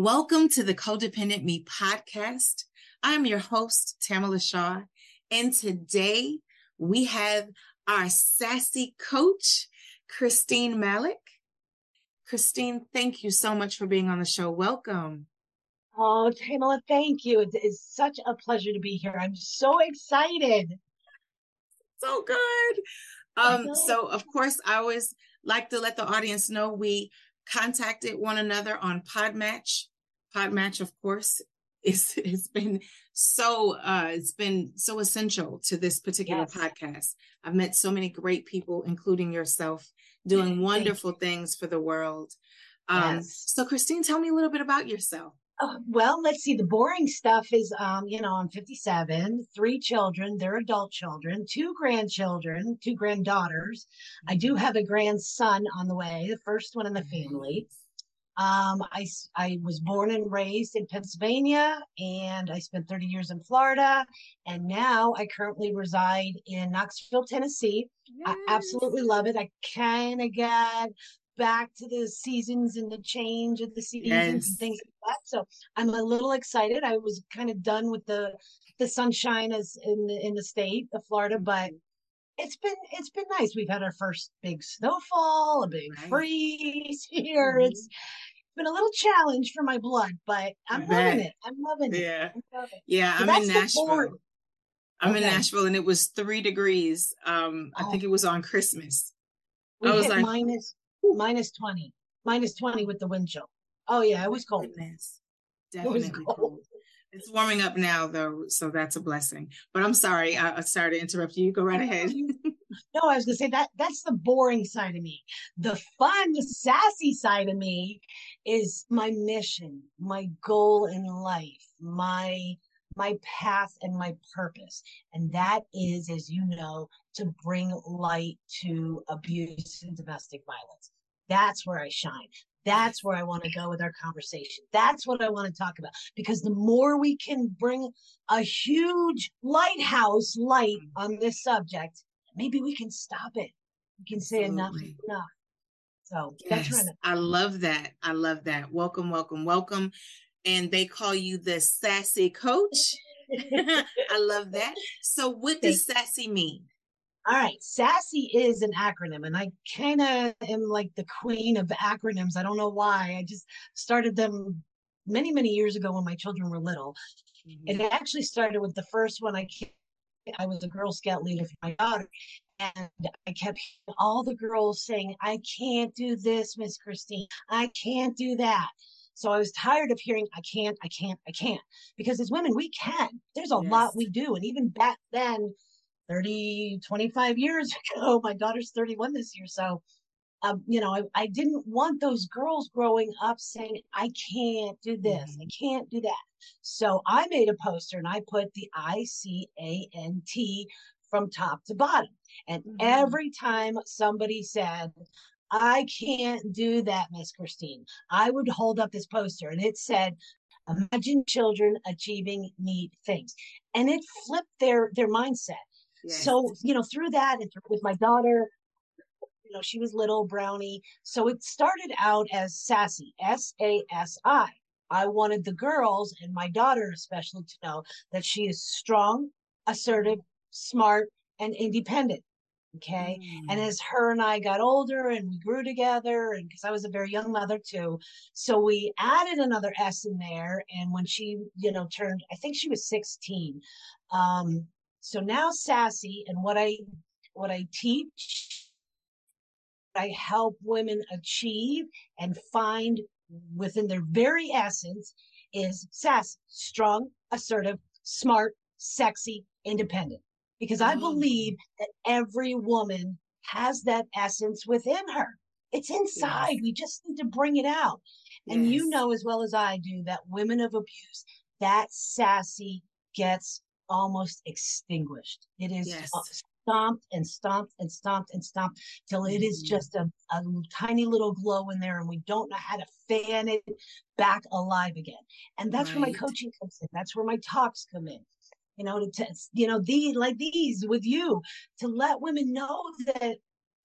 Welcome to the Codependent Me podcast. I'm your host, Tamala Shaw, and today we have our sassy coach, Christine Malek. Christine, thank you so much for being on the show. Welcome. Oh, Tamala, thank you. It is such a pleasure to be here. I'm so excited. So good. Um, so of course, I always like to let the audience know we contacted one another on Podmatch. Podmatch, of course, is has been so uh it's been so essential to this particular yes. podcast. I've met so many great people, including yourself, doing wonderful things for the world. Um yes. so Christine, tell me a little bit about yourself. Uh, well, let's see. The boring stuff is, um, you know, I'm 57, three children. They're adult children, two grandchildren, two granddaughters. I do mm-hmm. have a grandson on the way, the first one in the family. Um, I, I was born and raised in Pennsylvania and I spent 30 years in Florida. And now I currently reside in Knoxville, Tennessee. Yes. I absolutely love it. I kind of got back to the seasons and the change of the seasons yes. and things like that. So I'm a little excited. I was kind of done with the the sunshine as in the in the state of Florida, but it's been it's been nice. We've had our first big snowfall, a big right. freeze here. Mm-hmm. It's been a little challenge for my blood, but I'm loving it. I'm loving it. Yeah. I'm loving Yeah, so I'm in Nashville. I'm okay. in Nashville and it was three degrees. Um, I think oh. it was on Christmas. We I was like minus minus 20, minus 20 with the wind chill. Oh yeah, it was cold. Goodness. Definitely it cold. cold. It's warming up now though, so that's a blessing. But I'm sorry, I, I started to interrupt you. Go right ahead. no, I was gonna say that that's the boring side of me. The fun, the sassy side of me is my mission, my goal in life, my my path and my purpose. And that is, as you know, to bring light to abuse and domestic violence. That's where I shine. That's where I want to go with our conversation. That's what I want to talk about because the more we can bring a huge lighthouse light mm. on this subject, maybe we can stop it. We can say enough enough. So yes, I love that. I love that. Welcome, welcome, welcome. And they call you the sassy coach. I love that. So what does sassy mean? All right, SASSI is an acronym, and I kind of am like the queen of acronyms. I don't know why. I just started them many, many years ago when my children were little. Mm-hmm. It actually started with the first one. I I was a Girl Scout leader for my daughter, and I kept all the girls saying, "I can't do this, Miss Christine. I can't do that." So I was tired of hearing, I can't, I can't, I can't. Because as women, we can. There's a yes. lot we do. And even back then, 30, 25 years ago. My daughter's 31 this year. So, um, you know, I, I didn't want those girls growing up saying, I can't do this, mm-hmm. I can't do that. So I made a poster and I put the I C A N T from top to bottom. And mm-hmm. every time somebody said, I can't do that, Miss Christine, I would hold up this poster and it said, Imagine children achieving neat things. And it flipped their their mindset Yes. So, you know, through that and with my daughter, you know, she was little brownie. So it started out as sassy, S A S I. I wanted the girls and my daughter especially to know that she is strong, assertive, smart, and independent. Okay. Mm. And as her and I got older and we grew together, and because I was a very young mother too, so we added another S in there. And when she, you know, turned, I think she was 16, um, so now sassy and what I what I teach, I help women achieve and find within their very essence is sassy, strong, assertive, smart, sexy, independent. Because I mm. believe that every woman has that essence within her. It's inside. Yes. We just need to bring it out. And yes. you know as well as I do that women of abuse, that sassy gets almost extinguished. It is yes. stomped and stomped and stomped and stomped till it is mm-hmm. just a, a tiny little glow in there and we don't know how to fan it back alive again. And that's right. where my coaching comes in. That's where my talks come in. You know, to, test, you know, the like these with you to let women know that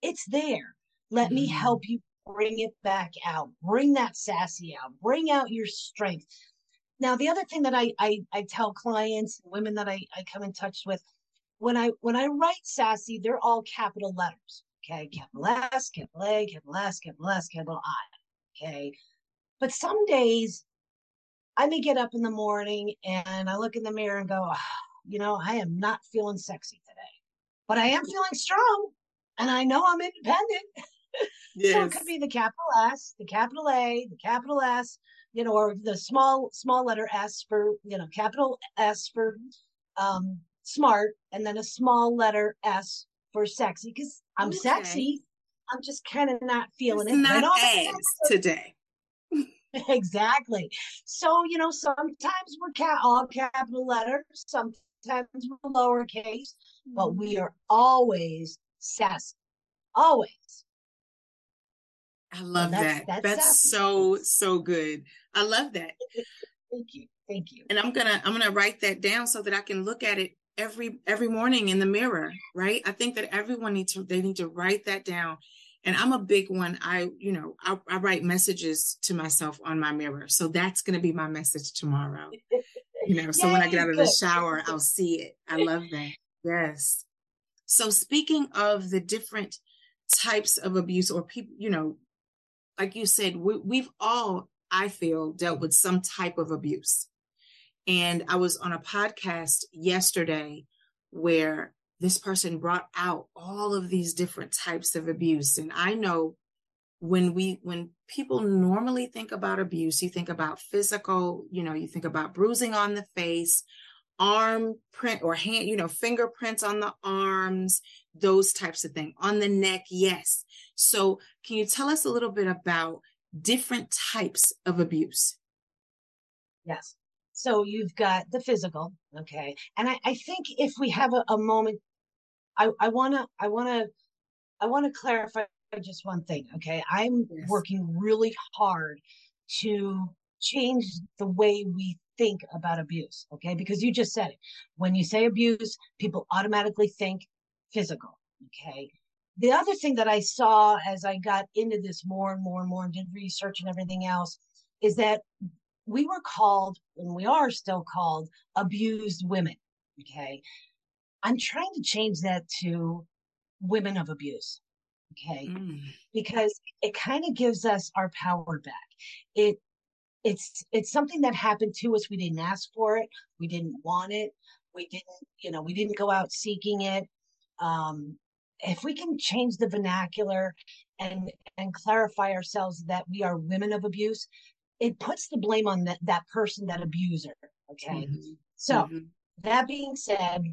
it's there. Let mm-hmm. me help you bring it back out. Bring that sassy out. Bring out your strength. Now, the other thing that I I, I tell clients, women that I, I come in touch with, when I when I write sassy, they're all capital letters. Okay, capital S, capital A, capital S, capital S, capital I. Okay. But some days I may get up in the morning and I look in the mirror and go, oh, you know, I am not feeling sexy today, but I am feeling strong and I know I'm independent. Yes. so it could be the capital S, the capital A, the capital S, you know, or the small small letter S for you know capital S for um, smart, and then a small letter S for sexy because I'm okay. sexy. I'm just kind of not feeling it's it. Not as today. exactly. So you know, sometimes we're ca- all capital letters, sometimes we're lowercase, but we mm-hmm. are always sassy always. I love so that's, that. That's, that's so so good. I love that. Thank you. Thank you. And I'm gonna I'm gonna write that down so that I can look at it every every morning in the mirror. Right. I think that everyone needs to they need to write that down. And I'm a big one. I you know I, I write messages to myself on my mirror. So that's gonna be my message tomorrow. You know. So Yay, when I get out of the shower, I'll see it. I love that. Yes. So speaking of the different types of abuse or people, you know, like you said, we, we've all, I feel, dealt with some type of abuse. And I was on a podcast yesterday where this person brought out all of these different types of abuse. And I know when we when people normally think about abuse, you think about physical, you know, you think about bruising on the face, arm print or hand, you know, fingerprints on the arms, those types of things. On the neck, yes. So, can you tell us a little bit about different types of abuse? Yes. So you've got the physical, okay, and I, I think if we have a, a moment, I, I wanna, I wanna, I wanna clarify just one thing, okay. I'm yes. working really hard to change the way we think about abuse, okay? Because you just said it. When you say abuse, people automatically think physical, okay? The other thing that I saw as I got into this more and more and more and did research and everything else is that we were called, and we are still called, abused women, okay? I'm trying to change that to women of abuse okay mm. because it kind of gives us our power back it it's it's something that happened to us. We didn't ask for it. We didn't want it. We didn't you know we didn't go out seeking it. Um if we can change the vernacular and and clarify ourselves that we are women of abuse it puts the blame on that that person that abuser okay? Mm-hmm. so mm-hmm. that being said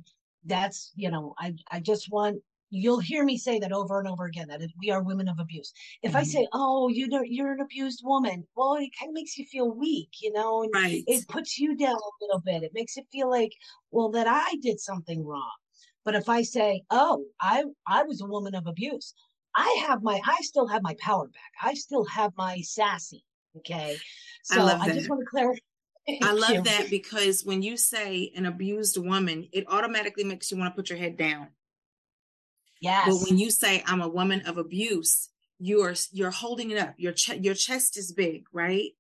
that's you know i i just want you'll hear me say that over and over again that we are women of abuse if mm-hmm. i say oh you know you're an abused woman well it kind of makes you feel weak you know and right. it puts you down a little bit it makes it feel like well that i did something wrong but if i say oh i i was a woman of abuse i have my i still have my power back i still have my sassy okay so i, I just want to clarify I love you. that because when you say an abused woman, it automatically makes you want to put your head down. Yes. But when you say I'm a woman of abuse, you're you're holding it up. Your ch- your chest is big, right?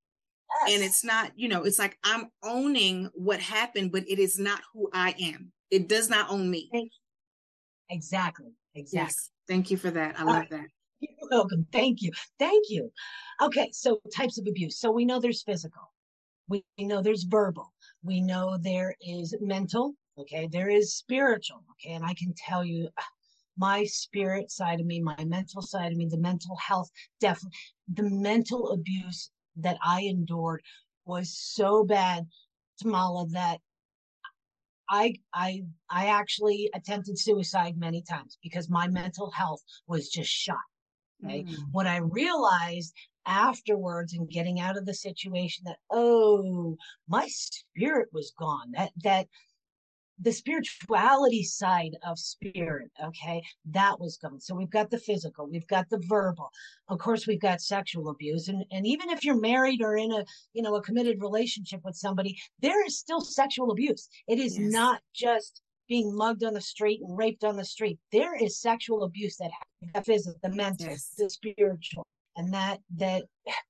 Yes. And it's not, you know, it's like I'm owning what happened, but it is not who I am. It does not own me. Exactly. Exactly. Yes. Thank you for that. I love that. You're welcome. Thank you. Thank you. Okay, so types of abuse. So we know there's physical. We know there's verbal. We know there is mental. Okay, there is spiritual. Okay, and I can tell you my spirit side of me, my mental side of me, the mental health, definitely the mental abuse that I endured was so bad, Tamala, that I I I actually attempted suicide many times because my mental health was just shot. Okay. Mm. What I realized afterwards and getting out of the situation that, oh, my spirit was gone. That, that, the spirituality side of spirit okay that was gone so we've got the physical we've got the verbal of course we've got sexual abuse and and even if you're married or in a you know a committed relationship with somebody there is still sexual abuse it is yes. not just being mugged on the street and raped on the street. There is sexual abuse that happens the mental, yes. the spiritual, and that that.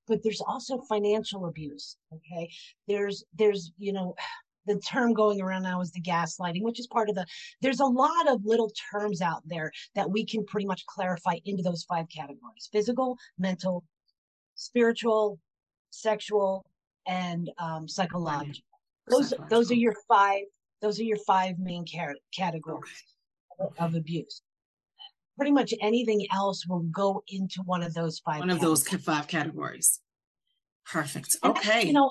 But there's also financial abuse. Okay, there's there's you know the term going around now is the gaslighting, which is part of the. There's a lot of little terms out there that we can pretty much clarify into those five categories: physical, mental, spiritual, sexual, and um, psychological. Those those are your five those are your five main categories of abuse. Pretty much anything else will go into one of those five. One of those five categories. Perfect. Okay. And, you know,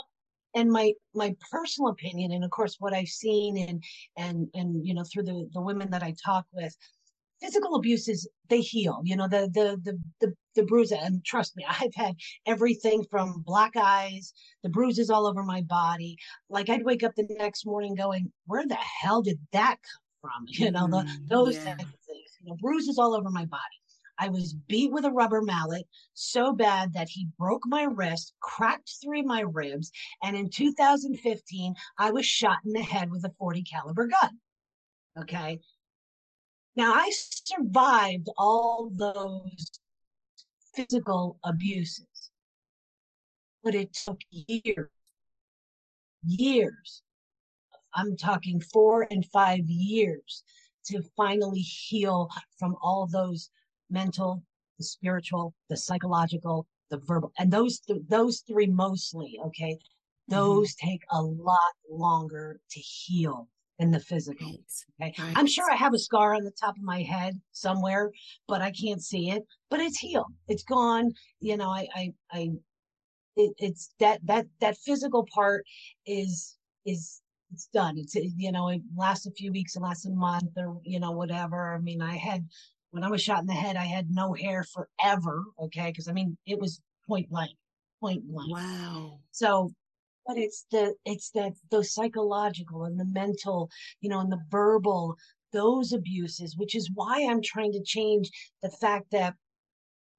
and my my personal opinion, and of course what I've seen, and and and you know through the the women that I talk with, physical abuses they heal you know the the the the, the bruise and trust me i've had everything from black eyes the bruises all over my body. Like i'd wake up the next morning going where the hell did that come from? You know the mm, those yeah. type of things you know bruises all over my body I was beat with a rubber mallet so bad that he broke my wrist, cracked through my ribs, and in 2015 I was shot in the head with a 40 caliber gun. Okay. Now, I survived all those physical abuses, but it took years, years. I'm talking four and five years to finally heal from all those mental, the spiritual, the psychological, the verbal, and those th- those three mostly. Okay, mm-hmm. those mm-hmm. take a lot longer to heal than the physical. Okay. Right. I'm sure I have a scar on the top of my head somewhere, but I can't see it. But it's healed. It's gone. You know, I I I it, it's that that that physical part is is it's done. It's you know, it lasts a few weeks, it lasts a month or you know, whatever. I mean, I had when I was shot in the head, I had no hair forever. Okay. Cause I mean, it was point blank, point blank. Wow. So but it's the it's that those psychological and the mental you know and the verbal those abuses which is why i'm trying to change the fact that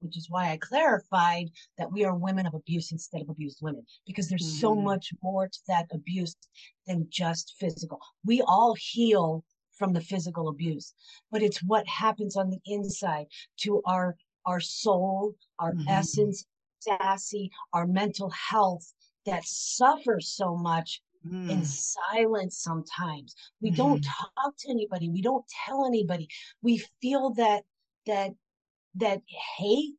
which is why i clarified that we are women of abuse instead of abused women because there's mm-hmm. so much more to that abuse than just physical we all heal from the physical abuse but it's what happens on the inside to our our soul our mm-hmm. essence sassy our mental health that suffers so much mm. in silence sometimes we mm. don't talk to anybody we don't tell anybody we feel that that that hate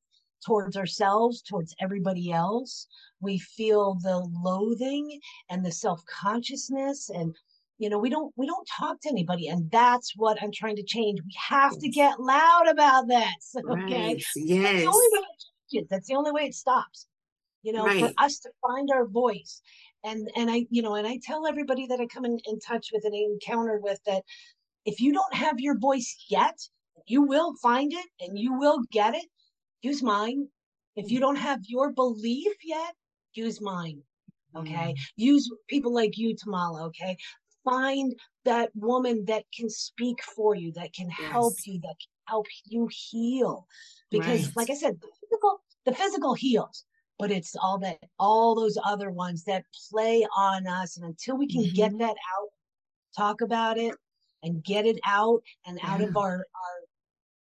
towards ourselves towards everybody else we feel the loathing and the self-consciousness and you know we don't we don't talk to anybody and that's what i'm trying to change we have to get loud about this okay right. yes that's the only way it, that's the only way it stops you know, right. for us to find our voice. And and I, you know, and I tell everybody that I come in, in touch with and I encounter with that if you don't have your voice yet, you will find it and you will get it. Use mine. If you don't have your belief yet, use mine. Okay. Mm. Use people like you, Tamala. Okay. Find that woman that can speak for you, that can yes. help you, that can help you heal. Because, right. like I said, the physical, the physical heals but it's all that all those other ones that play on us and until we can mm-hmm. get that out talk about it and get it out and yeah. out of our our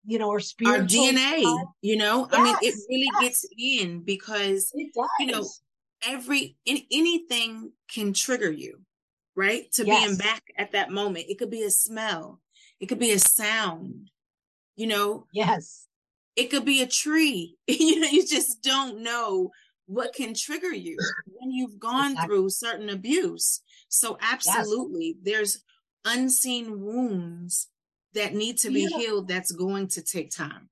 you know our spiritual our dna you know yes, i mean it really yes. gets in because you know every in, anything can trigger you right to yes. being back at that moment it could be a smell it could be a sound you know yes it could be a tree. you know, you just don't know what can trigger you when you've gone exactly. through certain abuse. So absolutely, yes. there's unseen wounds that need to be yeah. healed that's going to take time.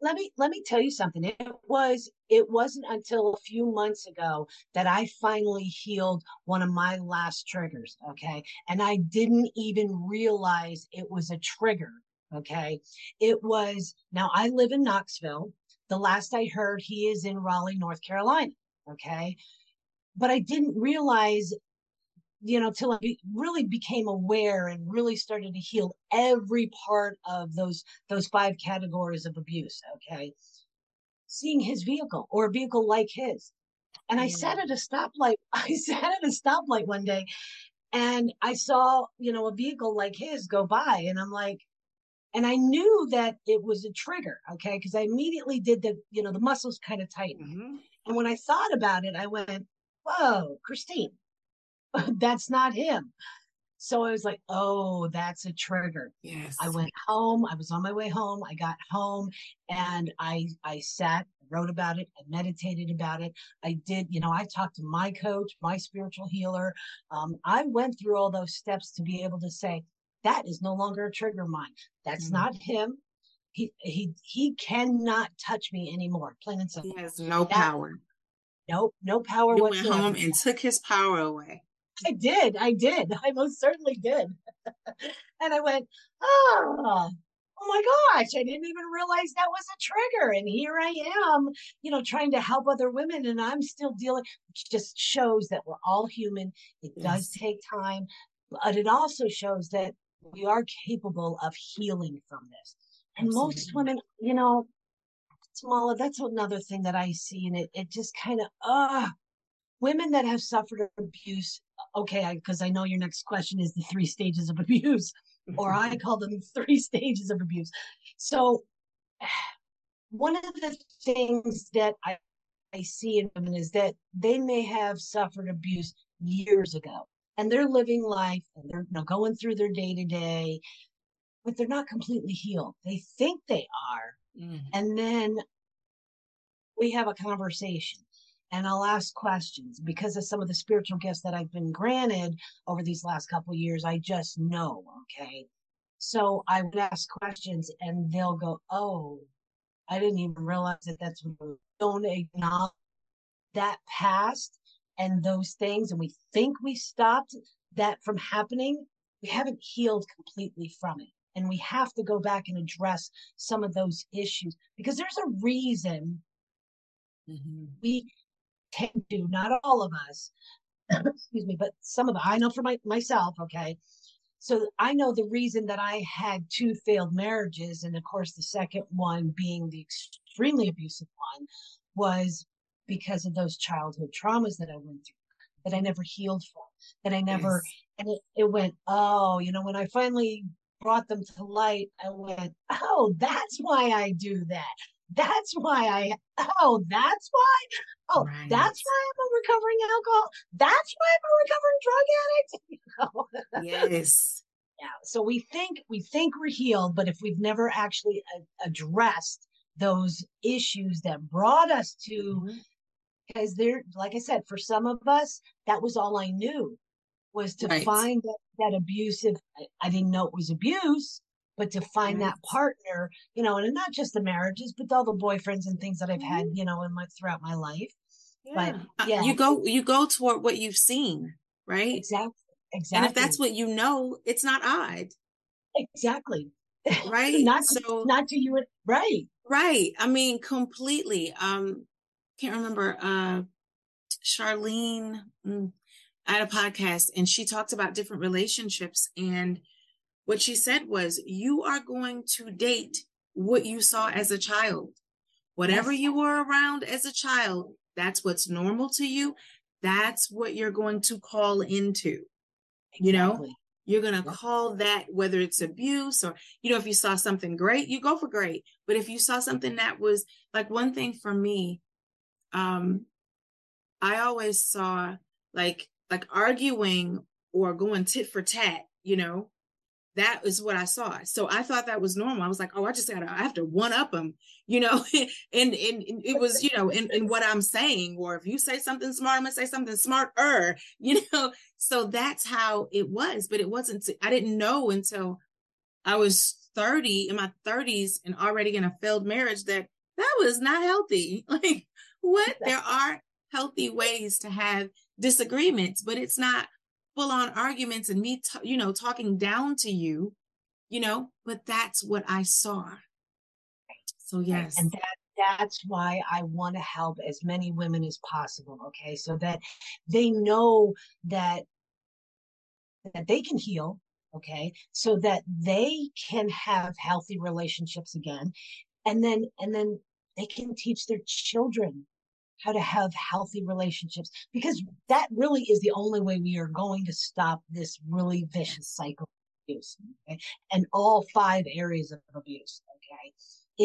Let me let me tell you something. It was it wasn't until a few months ago that I finally healed one of my last triggers, okay? And I didn't even realize it was a trigger Okay. It was, now I live in Knoxville. the last I heard, he is in Raleigh, North Carolina. Okay. But I didn't realize, you know, till I be, really became aware and really started to heal every part of those those five categories of abuse. Okay. Seeing his vehicle or a vehicle like his. And I sat at a stoplight. I sat at a stoplight one day and I saw, you know, a vehicle like his go by. And I'm like, and I knew that it was a trigger, okay, because I immediately did the, you know, the muscles kind of tighten. Mm-hmm. And when I thought about it, I went, whoa, Christine, that's not him. So I was like, oh, that's a trigger. Yes. I went home. I was on my way home. I got home and I I sat, wrote about it, I meditated about it. I did, you know, I talked to my coach, my spiritual healer. Um, I went through all those steps to be able to say, that is no longer a trigger of mine. That's mm-hmm. not him. He he he cannot touch me anymore. Plain and simple. He has no that, power. Nope, no power you whatsoever. went home and took his power away. I did. I did. I most certainly did. and I went, oh, oh my gosh, I didn't even realize that was a trigger. And here I am, you know, trying to help other women, and I'm still dealing, which just shows that we're all human. It yes. does take time, but it also shows that we are capable of healing from this. And Absolutely. most women, you know, Tamala, that's another thing that I see, and it it just kind of uh women that have suffered abuse. Okay, because I, I know your next question is the three stages of abuse, or I call them three stages of abuse. So, one of the things that I I see in women is that they may have suffered abuse years ago and they're living life and they're you know, going through their day to day, but they're not completely healed. They think they are. Mm. And then we have a conversation and I'll ask questions because of some of the spiritual gifts that I've been granted over these last couple years. I just know. Okay. So I would ask questions and they'll go, Oh, I didn't even realize that that's what don't acknowledge that past and those things and we think we stopped that from happening, we haven't healed completely from it. And we have to go back and address some of those issues because there's a reason mm-hmm. we tend to, not all of us, excuse me, but some of the, I know for my, myself, okay. So I know the reason that I had two failed marriages, and of course, the second one being the extremely abusive one, was because of those childhood traumas that I went through that I never healed from, that I never, yes. and it, it went, oh, you know, when I finally brought them to light, I went, oh, that's why I do that. That's why I, oh, that's why, oh, right. that's why I'm a recovering alcohol. That's why I'm a recovering drug addict. You know? Yes. Yeah. So we think we think we're healed, but if we've never actually a- addressed those issues that brought us to mm-hmm because there, like I said, for some of us, that was all I knew was to right. find that, that abusive. I, I, didn't know it was abuse, but to find right. that partner, you know, and not just the marriages, but all the boyfriends and things that I've had, mm-hmm. you know, in my throughout my life. Yeah. But yeah, you go you go toward what you've seen, right? Exactly. Exactly. And if that's what you know, it's not odd. Exactly. Right. not so not to you right. Right. I mean, completely. Um, can't remember uh Charlene mm, I had a podcast and she talked about different relationships and what she said was you are going to date what you saw as a child whatever yes. you were around as a child that's what's normal to you that's what you're going to call into exactly. you know you're going to yep. call that whether it's abuse or you know if you saw something great you go for great but if you saw something that was like one thing for me um, I always saw like like arguing or going tit for tat, you know, that is what I saw. So I thought that was normal. I was like, oh, I just gotta, I have to one up them, you know, and, and, and it was, you know, in, in what I'm saying, or if you say something smart, I'm gonna say something smarter, you know. So that's how it was, but it wasn't. I didn't know until I was 30 in my 30s and already in a failed marriage that that was not healthy. Like what? There are healthy ways to have disagreements, but it's not full on arguments and me, t- you know, talking down to you, you know, but that's what I saw. So, yes. And that, that's why I want to help as many women as possible. Okay. So that they know that that they can heal. Okay. So that they can have healthy relationships again. And then and then they can teach their children how to have healthy relationships because that really is the only way we are going to stop this really vicious cycle of abuse okay? and all five areas of abuse okay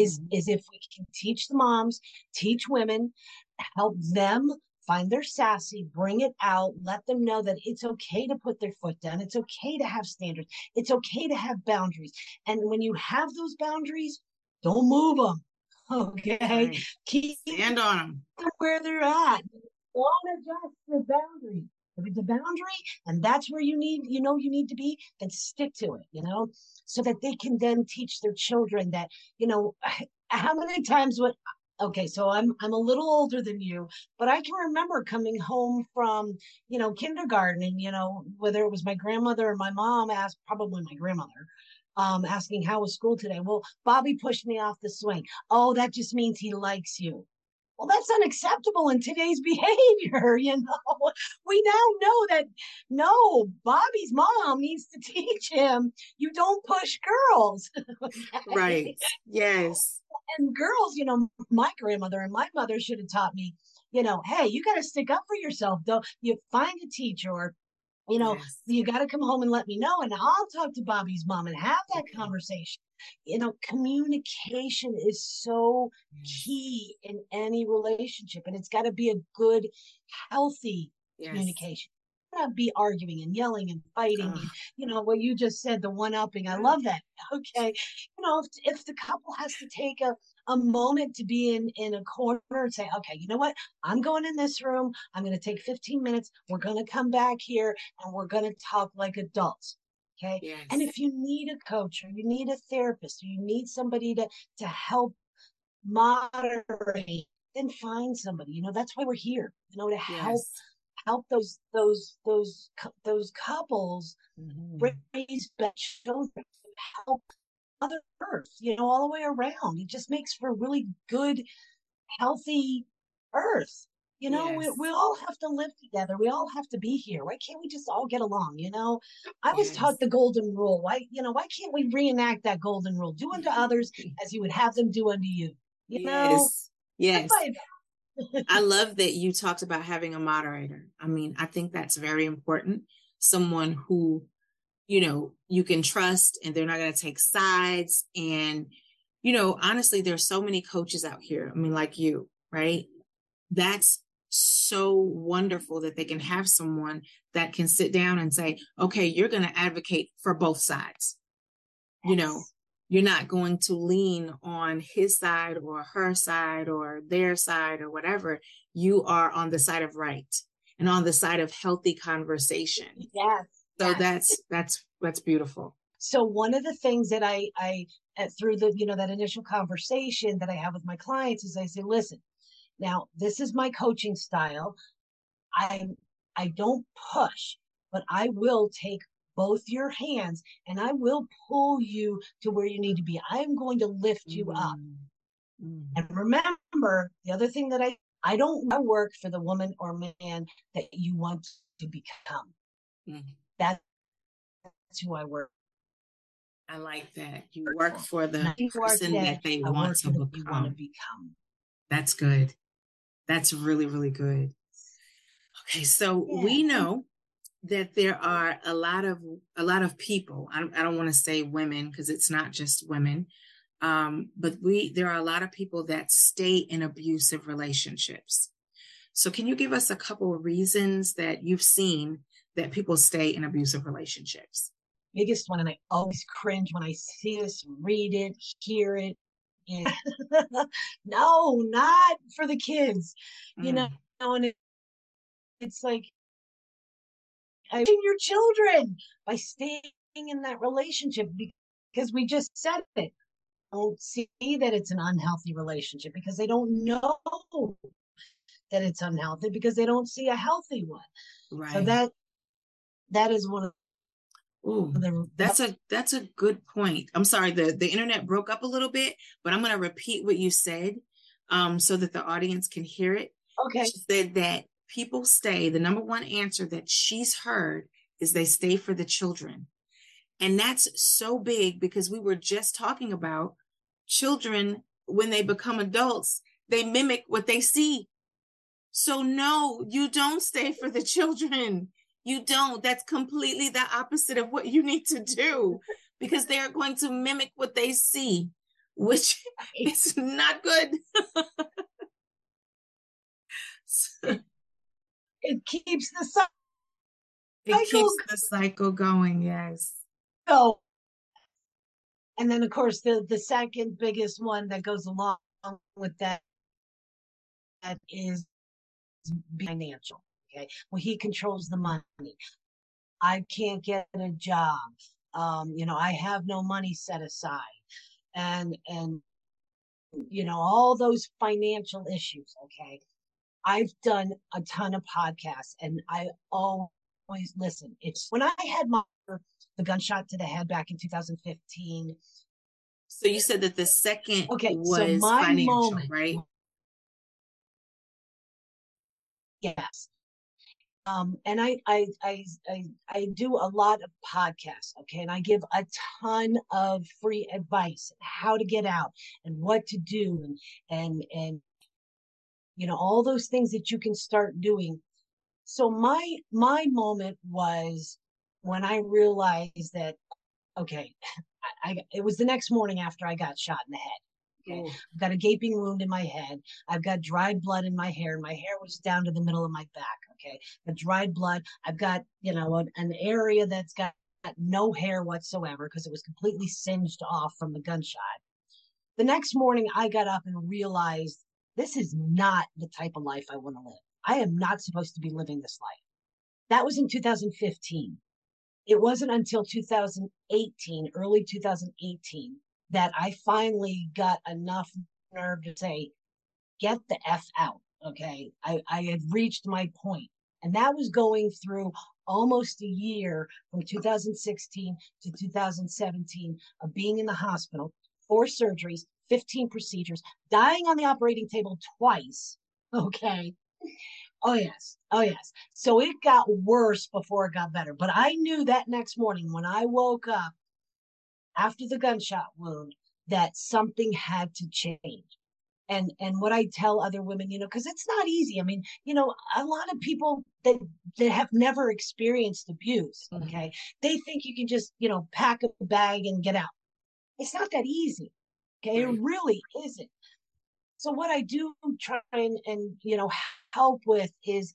is mm-hmm. is if we can teach the moms teach women help them find their sassy bring it out let them know that it's okay to put their foot down it's okay to have standards it's okay to have boundaries and when you have those boundaries don't move them Okay. Right. Keep Stand on them. Where they're at. Don't adjust the boundary. If it's a boundary and that's where you need, you know, you need to be, then stick to it, you know, so that they can then teach their children that, you know, how many times would okay so i'm i'm a little older than you but i can remember coming home from you know kindergarten and you know whether it was my grandmother or my mom asked probably my grandmother um, asking how was school today. Well, Bobby pushed me off the swing. Oh, that just means he likes you. Well, that's unacceptable in today's behavior. You know, we now know that no, Bobby's mom needs to teach him you don't push girls. Right. Yes. And girls, you know, my grandmother and my mother should have taught me, you know, hey, you got to stick up for yourself, though. You find a teacher or you know, yes. you got to come home and let me know, and I'll talk to Bobby's mom and have that conversation. You know, communication is so yes. key in any relationship, and it's got to be a good, healthy yes. communication. Not be arguing and yelling and fighting. You know what you just said, the one upping. I love that. Okay, you know, if if the couple has to take a a moment to be in in a corner and say, okay, you know what? I'm going in this room. I'm going to take 15 minutes. We're going to come back here and we're going to talk like adults. Okay. Yes. And if you need a coach or you need a therapist or you need somebody to to help moderate, then find somebody. You know, that's why we're here. You know, to help help those those those those couples mm-hmm. raise better children, help Mother Earth, you know, all the way around. It just makes for a really good, healthy Earth. You know, yes. we, we all have to live together. We all have to be here. Why can't we just all get along? You know, I was yes. taught the golden rule. Why, you know, why can't we reenact that golden rule? Do unto others as you would have them do unto you. You yes. know? Yes. I love that you talked about having a moderator. I mean, I think that's very important. Someone who you know, you can trust and they're not going to take sides. And, you know, honestly, there's so many coaches out here. I mean, like you, right? That's so wonderful that they can have someone that can sit down and say, okay, you're going to advocate for both sides. Yes. You know, you're not going to lean on his side or her side or their side or whatever. You are on the side of right and on the side of healthy conversation. Yes. So that's that's that's beautiful. So one of the things that I I through the you know that initial conversation that I have with my clients is I say, listen, now this is my coaching style. I I don't push, but I will take both your hands and I will pull you to where you need to be. I am going to lift you mm-hmm. up. Mm-hmm. And remember, the other thing that I I don't work for the woman or man that you want to become. Mm-hmm. That's who I work. I like that. You work for the person that they want to become. want to become. That's good. That's really, really good. Okay, so yeah. we know that there are a lot of a lot of people. I don't, I don't want to say women because it's not just women, um, but we there are a lot of people that stay in abusive relationships. So, can you give us a couple of reasons that you've seen that people stay in abusive relationships? Biggest one, and I always cringe when I see this, read it, hear it. And no, not for the kids, mm. you know. And it, it's like I your children by staying in that relationship because we just said it. Don't see that it's an unhealthy relationship because they don't know that it's unhealthy because they don't see a healthy one. Right. So that that is one of Ooh, that's a that's a good point. I'm sorry, the the internet broke up a little bit, but I'm going to repeat what you said. um, so that the audience can hear it. Okay. She said that people stay, the number one answer that she's heard is they stay for the children. And that's so big because we were just talking about children when they become adults, they mimic what they see. So, no, you don't stay for the children. You don't. That's completely the opposite of what you need to do because they are going to mimic what they see, which is not good. it keeps the cycle. It keeps the cycle going, yes. So, and then of course the the second biggest one that goes along with that that is financial. Okay, well he controls the money. I can't get a job. Um, you know, I have no money set aside, and and you know all those financial issues. Okay, I've done a ton of podcasts, and I always listen. It's when I had my the gunshot to the head back in 2015. So you said that the second okay, was so my financial, moment, right? Yes. Um, and I, I, I, I, I do a lot of podcasts. Okay. And I give a ton of free advice how to get out and what to do and, and, and, you know, all those things that you can start doing. So my, my moment was when I realized that, okay, I, I, it was the next morning after I got shot in the head. Okay. I've got a gaping wound in my head. I've got dried blood in my hair. My hair was down to the middle of my back. Okay. The dried blood. I've got, you know, an, an area that's got no hair whatsoever because it was completely singed off from the gunshot. The next morning, I got up and realized this is not the type of life I want to live. I am not supposed to be living this life. That was in 2015 it wasn't until 2018, early 2018, that I finally got enough nerve to say, get the F out. Okay. I, I had reached my point. And that was going through almost a year from 2016 to 2017 of being in the hospital, four surgeries, 15 procedures, dying on the operating table twice. Okay. Oh, yes. Oh, yes. So it got worse before it got better. But I knew that next morning when I woke up after the gunshot wound that something had to change. And and what I tell other women, you know, because it's not easy. I mean, you know, a lot of people that that have never experienced abuse, mm-hmm. okay, they think you can just, you know, pack a bag and get out. It's not that easy. Okay, right. it really isn't. So what I do try and, and you know help with is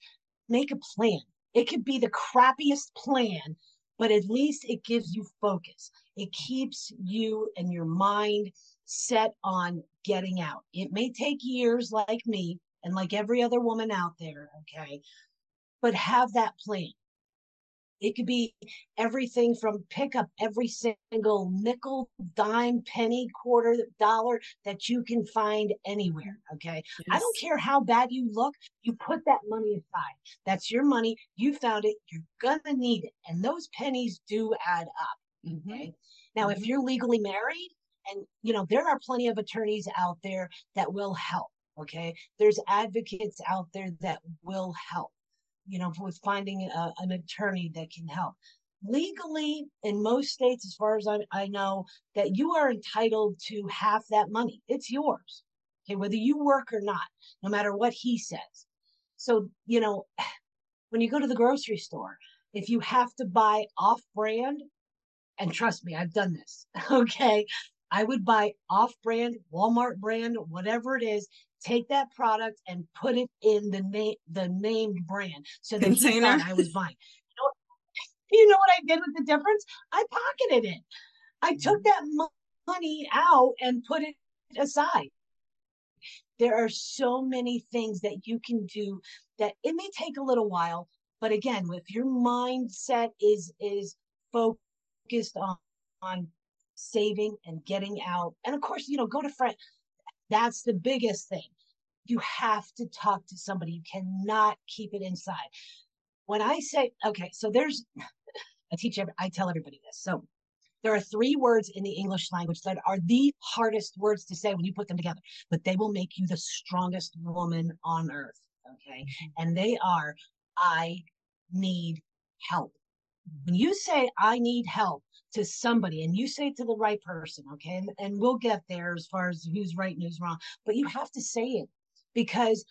make a plan. It could be the crappiest plan, but at least it gives you focus. It keeps you and your mind set on getting out. It may take years like me and like every other woman out there, okay? But have that plan. It could be everything from pick up every single nickel, dime, penny, quarter, dollar that you can find anywhere. Okay. Yes. I don't care how bad you look, you put that money aside. That's your money. You found it. You're going to need it. And those pennies do add up. Mm-hmm. Okay. Now, mm-hmm. if you're legally married, and you know, there are plenty of attorneys out there that will help. Okay. There's advocates out there that will help you know, with finding a, an attorney that can help. Legally, in most states, as far as I, I know, that you are entitled to half that money. It's yours. Okay, whether you work or not, no matter what he says. So, you know, when you go to the grocery store, if you have to buy off brand, and trust me, I've done this, okay, I would buy off brand, Walmart brand, whatever it is, take that product and put it in the name the named brand so that Container. I was buying. You know, you know what I did with the difference? I pocketed it. I took mm-hmm. that money out and put it aside. There are so many things that you can do that it may take a little while, but again, if your mindset is is focused on on saving and getting out, and of course, you know, go to friends that's the biggest thing. You have to talk to somebody. You cannot keep it inside. When I say, okay, so there's, I teach, I tell everybody this. So There are three words in the English language that are the hardest words to say when you put them together, but they will make you the strongest woman on earth. Okay. Mm-hmm. And they are, I need help. When you say, I need help to somebody, and you say it to the right person, okay, and, and we'll get there as far as who's right and who's wrong, but you have to say it because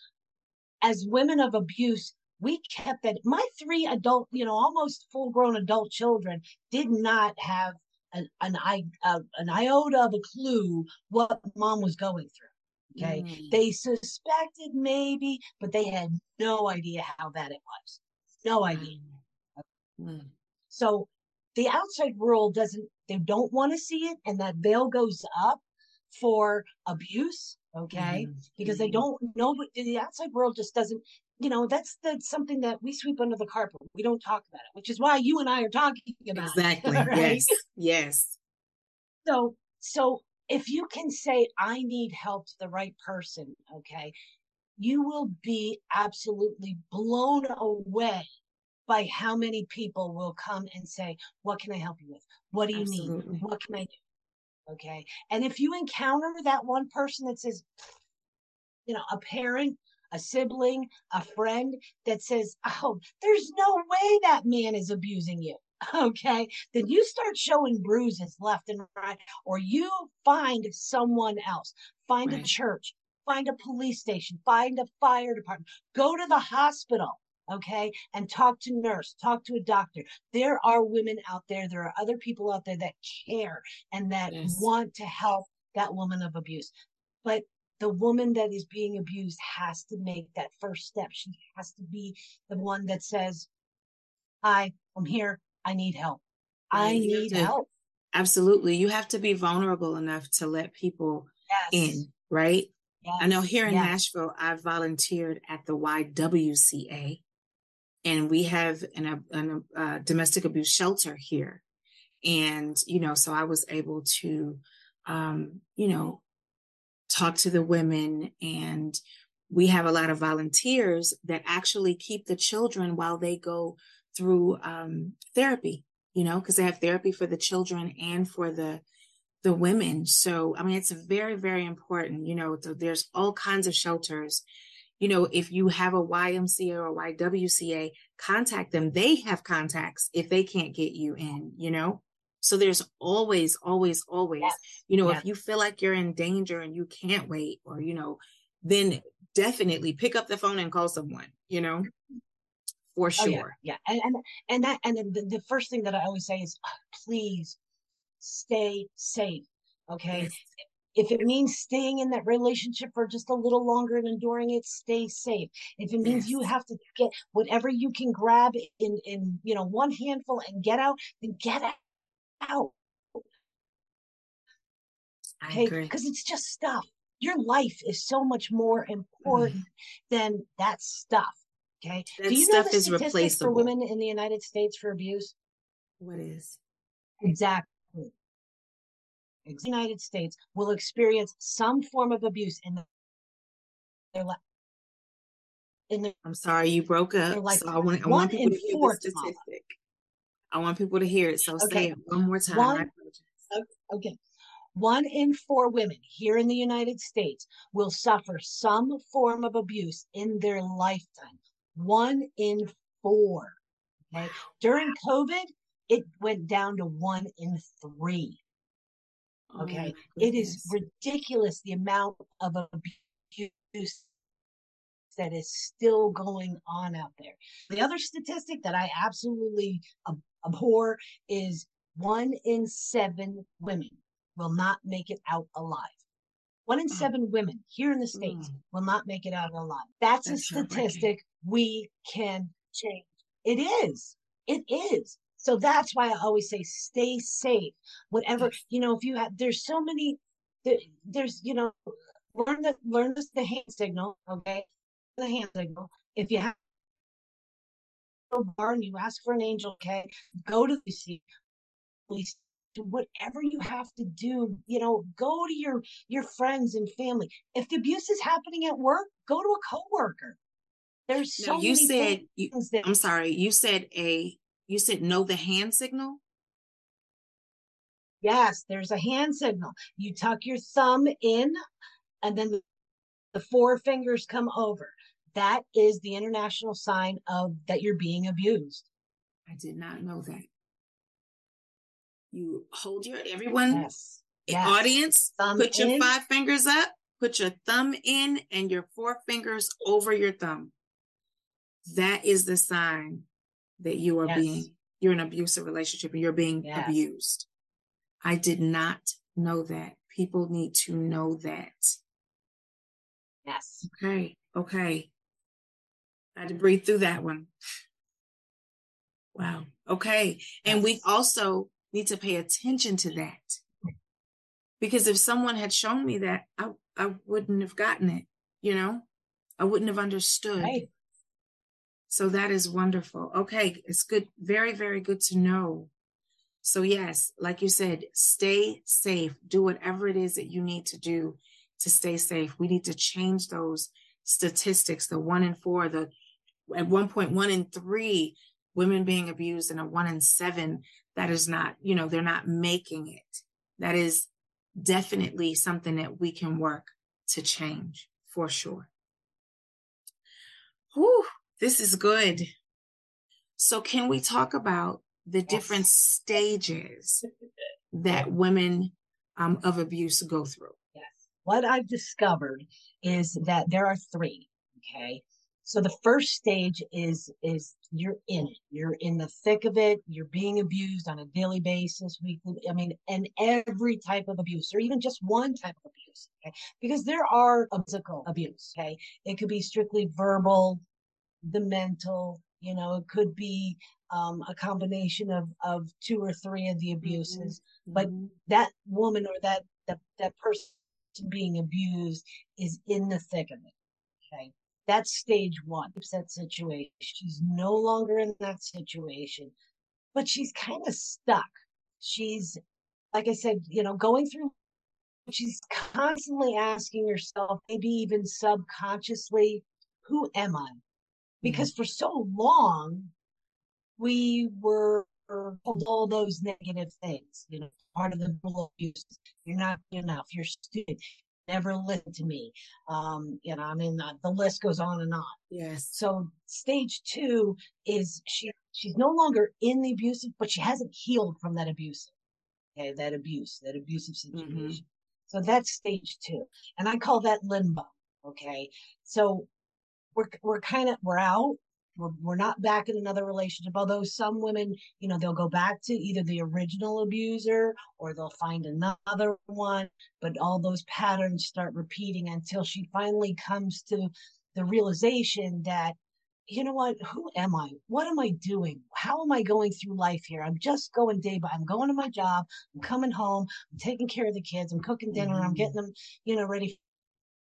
as women of abuse, we kept that. My three adult, you know, almost full grown adult children did not have an an, uh, an iota of a clue what mom was going through. Okay. Mm. They suspected maybe, but they had no idea how bad it was. No idea. Mm. So the outside world doesn't, they don't want to see it. And that veil goes up for abuse. Okay. Mm. Because they don't know, but the outside world just doesn't, you know, that's the something that we sweep under the carpet. We don't talk about it, which is why you and I are talking about exactly. It, right? Yes. Yes. So so if you can say I need help to the right person, okay, you will be absolutely blown away by how many people will come and say, What can I help you with? What do you absolutely. need? What can I do? Okay. And if you encounter that one person that says, you know, a parent a sibling, a friend that says, Oh, there's no way that man is abusing you. Okay. Then you start showing bruises left and right, or you find someone else, find right. a church, find a police station, find a fire department, go to the hospital okay and talk to nurse talk to a doctor there are women out there there are other people out there that care and that yes. want to help that woman of abuse but the woman that is being abused has to make that first step. She has to be the one that says, Hi, I'm here. I need help. I need to, help. Absolutely. You have to be vulnerable enough to let people yes. in, right? Yes. I know here in yes. Nashville, I volunteered at the YWCA, and we have an, an, a domestic abuse shelter here. And, you know, so I was able to, um, you know, talk to the women and we have a lot of volunteers that actually keep the children while they go through um, therapy you know because they have therapy for the children and for the the women so i mean it's very very important you know there's all kinds of shelters you know if you have a ymca or a ywca contact them they have contacts if they can't get you in you know so there's always, always, always, yes. you know, yes. if you feel like you're in danger and you can't wait, or, you know, then definitely pick up the phone and call someone, you know, for sure. Oh, yeah. yeah. And, and, and that, and the, the first thing that I always say is please stay safe. Okay. Yes. If it means staying in that relationship for just a little longer and enduring it, stay safe. If it means you have to get whatever you can grab in, in, you know, one handful and get out, then get out. Okay, because it's just stuff. Your life is so much more important mm. than that stuff. Okay. That Do you know the statistics for women in the United States for abuse? What is? Exactly. The United States will experience some form of abuse in their life. In I'm sorry, you broke up. So I want, I want people to hear the statistic. I want people to hear it. So okay. say it one more time. One, okay. One in four women here in the United States will suffer some form of abuse in their lifetime. One in four. Okay. During COVID, it went down to one in three. Oh okay. Oh it is ridiculous the amount of abuse that is still going on out there. The other statistic that I absolutely abhor is one in seven women will not make it out alive. One in mm. seven women here in the States mm. will not make it out alive. That's, That's a statistic we can change. It is. It is. So that's why I always say stay safe. Whatever, you know, if you have, there's so many, there, there's, you know, learn the, learn the, the hand signal, okay? The hand signal. If you have a bar and you ask for an angel, okay? Go to the police whatever you have to do you know go to your your friends and family if the abuse is happening at work go to a coworker there's so you said you, that, i'm sorry you said a you said know the hand signal Yes, there's a hand signal. You tuck your thumb in, and then the four fingers come over. That is the international sign of that you're being abused. I did not know that. You hold your everyone yes. Yes. audience, thumb put your five fingers up, put your thumb in, and your four fingers over your thumb. That is the sign that you are yes. being you're in an abusive relationship and you're being yes. abused. I did not know that. People need to know that. Yes. Okay. Okay. I had to breathe through that one. Wow. Okay. And we also need to pay attention to that. Because if someone had shown me that, I, I wouldn't have gotten it, you know? I wouldn't have understood. Right. So that is wonderful. Okay, it's good, very, very good to know. So, yes, like you said, stay safe. Do whatever it is that you need to do to stay safe. We need to change those statistics the one in four, the at one point, one in three women being abused, and a one in seven that is not, you know, they're not making it. That is definitely something that we can work to change for sure. Whew, this is good. So, can we talk about the yes. different stages that women um, of abuse go through? Yes. What I've discovered is that there are three. Okay. So the first stage is is you're in it. You're in the thick of it. You're being abused on a daily basis, weekly. I mean, and every type of abuse, or even just one type of abuse. Okay, because there are physical abuse. Okay, it could be strictly verbal, the mental, you know, it could be um, a combination of, of two or three of the mm-hmm. abuses, mm-hmm. but that woman or that, that, that person being abused is in the thick of it. Okay. That's stage one. That situation. She's no longer in that situation, but she's kind of stuck. She's, like I said, you know, going through she's constantly asking herself, maybe even subconsciously, who am I? Because mm-hmm. for so long we were told all those negative things. You know, part of the abuse. You're not good enough. You're stupid. Never listen to me. Um, you know, I mean, the, the list goes on and on. Yes. So stage two is she she's no longer in the abusive, but she hasn't healed from that abusive. Okay, that abuse, that abusive mm-hmm. situation. Mm-hmm. So that's stage two, and I call that limbo. Okay, so we're we're kind of we're out. We're, we're not back in another relationship although some women you know they'll go back to either the original abuser or they'll find another one but all those patterns start repeating until she finally comes to the realization that you know what? Who am i? What am i doing? How am i going through life here? I'm just going day by i'm going to my job i'm coming home i'm taking care of the kids i'm cooking dinner mm-hmm. i'm getting them you know ready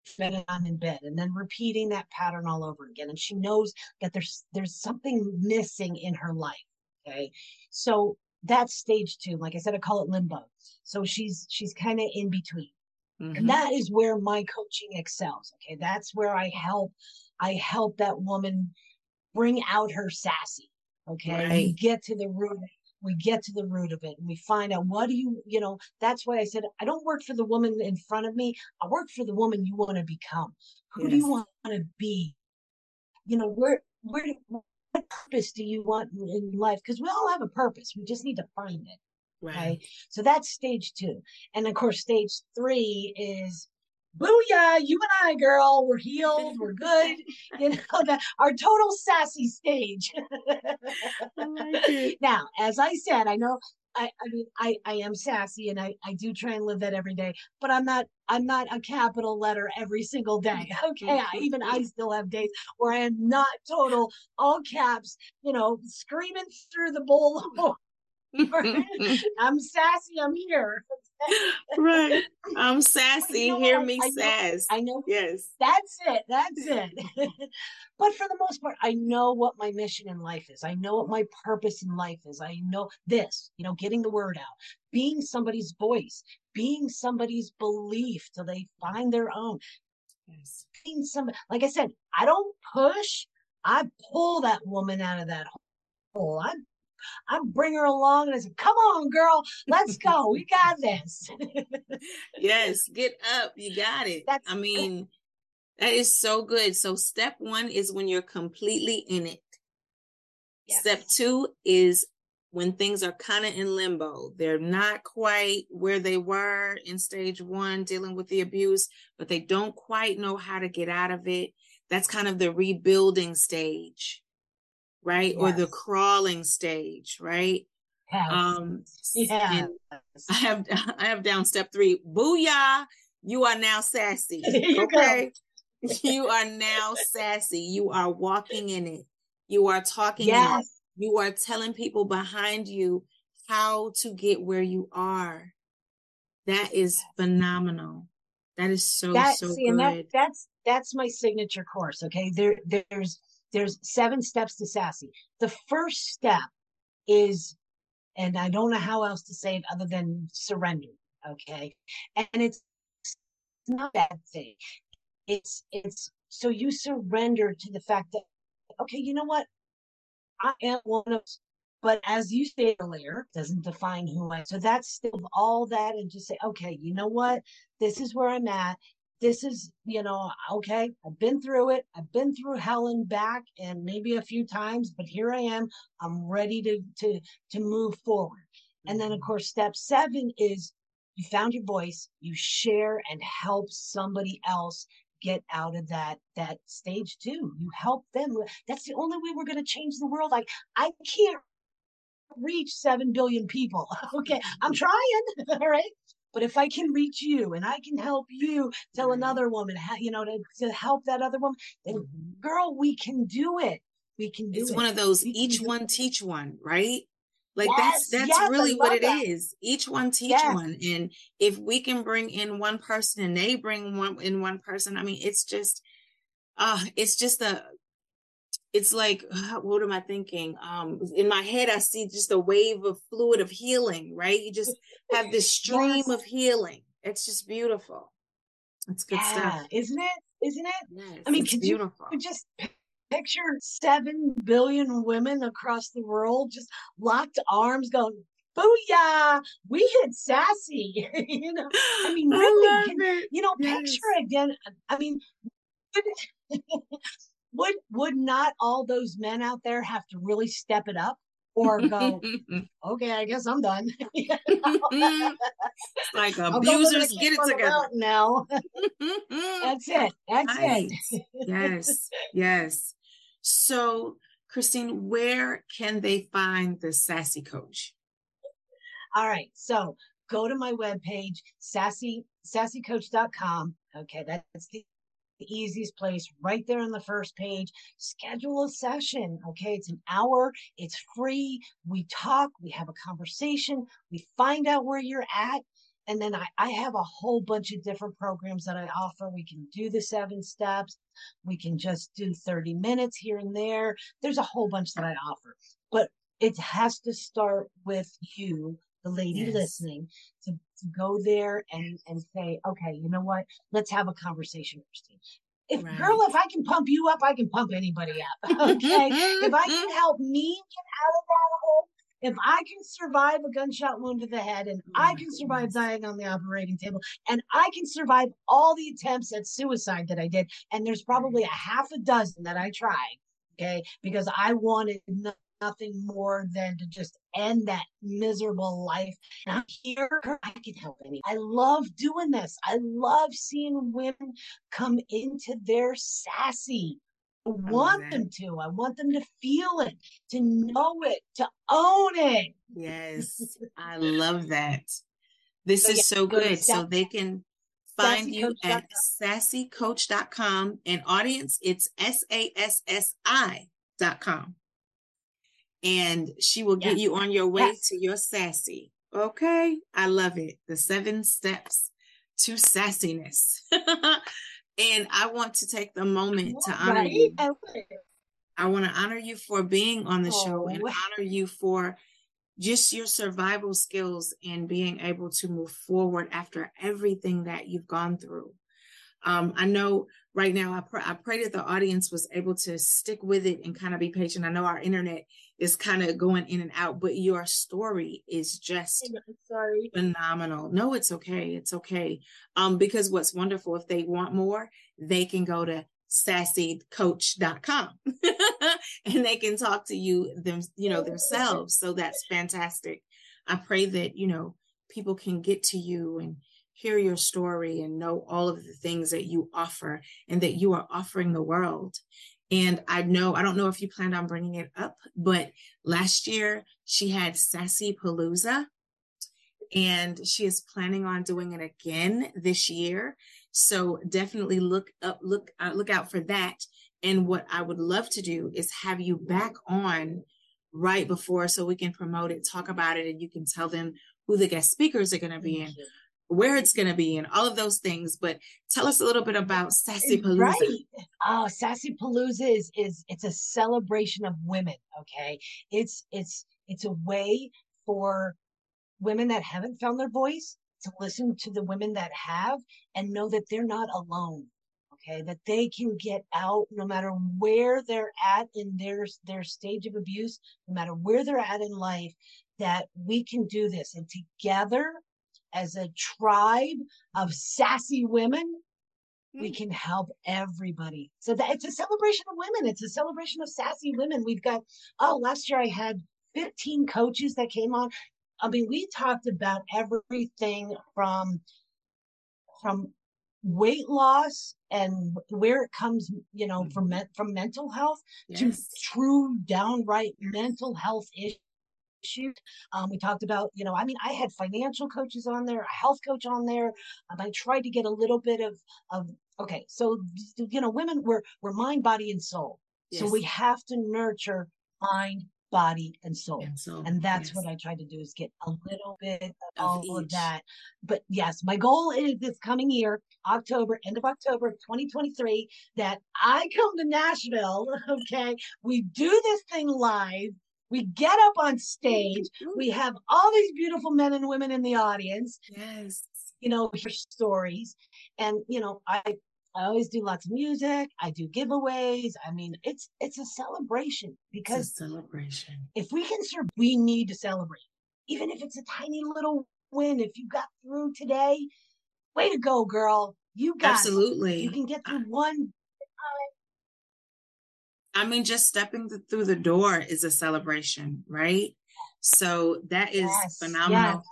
fed on in bed and then repeating that pattern all over again and she knows that there's there's something missing in her life okay? So that's stage two like i said i call it limbo. So she's she's kind of in between. Mm-hmm. and that is where my coaching excels okay? That's where i help i help that woman bring out her sassy okay? Right. we get to the root we get to the root of it and we find out what do you you know? That's why i said i don't work for the woman in front of me. I work for the woman you want to become. Who yes. do you want to be? You know where where what purpose do you want in life? Because we all have a purpose. We just need to find it right. Okay? so that's stage two. And of course stage three is booyah, you and I, girl, we're healed, we're good. you know, the, our total sassy stage. like now, as I said, I know I, I mean I, I am sassy and I, I do try and live that every day, but I'm not I'm not a capital letter every single day. Okay. I, even I still have days where I am not total all caps, you know, screaming through the bowl. I'm sassy, I'm here right. I'm sassy. You know Hear me I sass. I know. Yes. That's it. That's it. but for the most part, I know what my mission in life is. I know what my purpose in life is. I know this, you know, getting the word out, being somebody's voice, being somebody's belief till they find their own. Yes. Being somebody, like I said, I don't push, I pull that woman out of that hole. I I bring her along and I said, "Come on, girl, let's go. We got this." yes, get up. You got it. That's, I mean, that is so good. So step one is when you're completely in it. Yes. Step two is when things are kind of in limbo. They're not quite where they were in stage one, dealing with the abuse, but they don't quite know how to get out of it. That's kind of the rebuilding stage, right? Yes. Or the crawling stage, right? Yes. Um, yes. I have I have down step three. Booyah! You are now sassy. okay. you are now sassy. You are walking in it. You are talking. Yes. You are telling people behind you how to get where you are. That is phenomenal. That is so that, so see, good. That, that's that's my signature course. Okay, there there's there's seven steps to sassy. The first step is, and I don't know how else to say it other than surrender. Okay, and it's not that thing. It's it's so you surrender to the fact that okay, you know what? I am one of but as you said earlier, doesn't define who I am. So that's still all that and just say, okay, you know what? This is where I'm at. This is, you know, okay, I've been through it. I've been through hell and back and maybe a few times, but here I am. I'm ready to to to move forward. And then of mm-hmm. course, step seven is you found your voice, you share and help somebody else get out of that that stage too. You help them. That's the only way we're going to change the world. Like I can't reach 7 billion people. okay, I'm trying. All right. But if I can reach you and I can help you tell another woman, you know, to, to help that other woman, then mm-hmm. girl, we can do it. We can do it's it. one of those we each one teach one, right? Like yes, that's that's yes, really what it that. is. Each one teach yes. one. And if we can bring in one person and they bring one in one person, I mean, it's just uh it's just a it's like what am I thinking? Um in my head I see just a wave of fluid of healing, right? You just have this stream of healing. It's just beautiful. It's good yeah, stuff. Isn't it? Isn't it? Yes, I mean, could beautiful. you just picture 7 billion women across the world just locked arms going, Booyah! We hit sassy. you know, I mean, really, can, you know, yes. picture again. I mean, would, would not all those men out there have to really step it up or go, okay, I guess I'm done. like abusers get it together now. That's it. That's right. it. yes, yes. So, Christine, where can they find the SASSI Coach? All right. So go to my webpage, sassy, sassicoach.com. Okay. That's the, the easiest place right there on the first page. Schedule a session. Okay. It's an hour. It's free. We talk, we have a conversation, we find out where you're at. And then I, I have a whole bunch of different programs that I offer. We can do the seven steps. We can just do 30 minutes here and there. There's a whole bunch that I offer, but it has to start with you, the lady yes. listening, to, to go there and, and say, okay, you know what? Let's have a conversation, Christine. If right. girl, if I can pump you up, I can pump anybody up. Okay. if I can help me get out of that hole, if I can survive a gunshot wound to the head and oh I can survive dying on the operating table and I can survive all the attempts at suicide that I did, and there's probably a half a dozen that I tried, okay, because I wanted nothing more than to just end that miserable life. And I'm here, I can help any. I love doing this. I love seeing women come into their sassy I want them to. I want them to feel it, to know it, to own it. Yes, I love that. This so, is yeah, so good. So they can find you at sassicoach.com and audience, it's S A S S I dot com. And she will get yes. you on your way yes. to your sassy. Okay. I love it. The seven steps to sassiness. And I want to take the moment to honor right? you. I want to honor you for being on the oh. show and honor you for just your survival skills and being able to move forward after everything that you've gone through. Um, I know right now. I, pr- I pray that the audience was able to stick with it and kind of be patient. I know our internet is kind of going in and out, but your story is just sorry phenomenal. No, it's okay. It's okay. Um, because what's wonderful, if they want more, they can go to sassicoach.com and they can talk to you them you know themselves so that's fantastic i pray that you know people can get to you and hear your story and know all of the things that you offer and that you are offering the world. And I know, I don't know if you planned on bringing it up, but last year she had Sassy Palooza and she is planning on doing it again this year. So definitely look up, look, uh, look out for that. And what I would love to do is have you back on right before so we can promote it, talk about it, and you can tell them who the guest speakers are going to be and where it's going to be and all of those things. But tell us a little bit about Sassy Palooza. Right. Oh, Sassy Palooza is is it's a celebration of women. Okay, it's it's it's a way for women that haven't found their voice to listen to the women that have and know that they're not alone okay that they can get out no matter where they're at in their their stage of abuse no matter where they're at in life that we can do this and together as a tribe of sassy women, we hmm. can help everybody. So that it's a celebration of women. It's a celebration of sassy women. We've got, oh, last year I had 15 coaches that came on. I mean, we talked about everything from from weight loss and where it comes, you know, from mm-hmm. from mental health yes. to true downright mental health issues. Um, we talked about, you know, I mean, I had financial coaches on there, a health coach on there. Um, I tried to get a little bit of, of okay, so you know, women we're we're mind, body, and soul. Yes. So we have to nurture mind, body, and soul. And, soul. and that's yes. what I tried to do is get a little bit of, of all each. of that. But yes, my goal is this coming year, October, end of October of 2023, that I come to Nashville. Okay, we do this thing live we get up on stage. Mm-hmm. We have all these beautiful men and women in the audience. Yes. You know, hear stories. And, you know, I I always do lots of music. I do giveaways. I mean, it's it's a celebration because a celebration. If we can serve, we need to celebrate. Even if it's a tiny little win. If you got through today, way to go, girl. You got absolutely. It. You can get through one I mean, just stepping through the door is a celebration, right? So that is yes, phenomenal.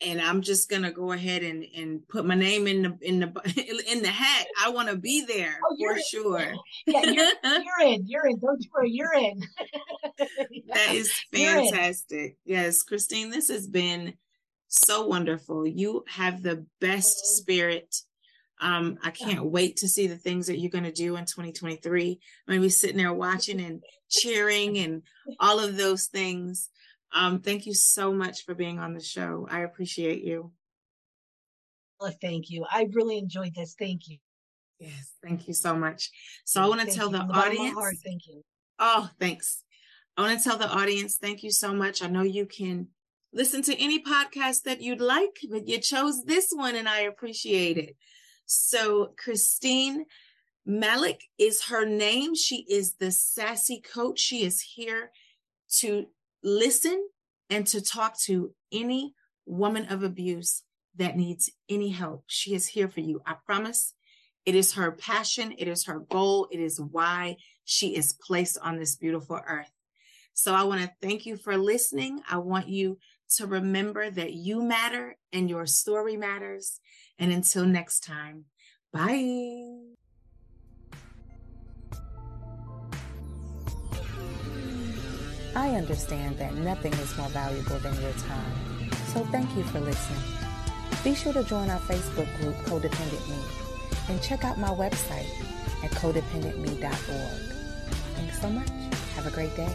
Yes. And I'm just gonna go ahead and, and put my name in the in the in the hat. I want to be there oh, for sure. Yeah, you're, you're, in. You're in. Don't you worry. You're in. that is fantastic. Yes, Christine, this has been so wonderful. You have the best spirit um, I can't wait to see the things that you're going to do in 2023. I'm going to be sitting there watching and cheering and all of those things. Um, thank you so much for being on the show. I appreciate you. Well, thank you. I really enjoyed this. Thank you. Yes, thank you so much. So I want to tell you. the audience. Heart, thank you. Oh, thanks. I want to tell the audience thank you so much. I know you can listen to any podcast that you'd like, but you chose this one and I appreciate it. So, Christine Malek is her name. She is the sassy coach. She is here to listen and to talk to any woman of abuse that needs any help. She is here for you. I promise. It is her passion, it is her goal, it is why she is placed on this beautiful earth. So I want to thank you for listening. I want you to remember that you matter and your story matters. And until next time, bye. I understand that nothing is more valuable than your time. So thank you for listening. Be sure to join our Facebook group, Codependent Me, and check out my website at codependentme.org. Thanks so much. Have a great day.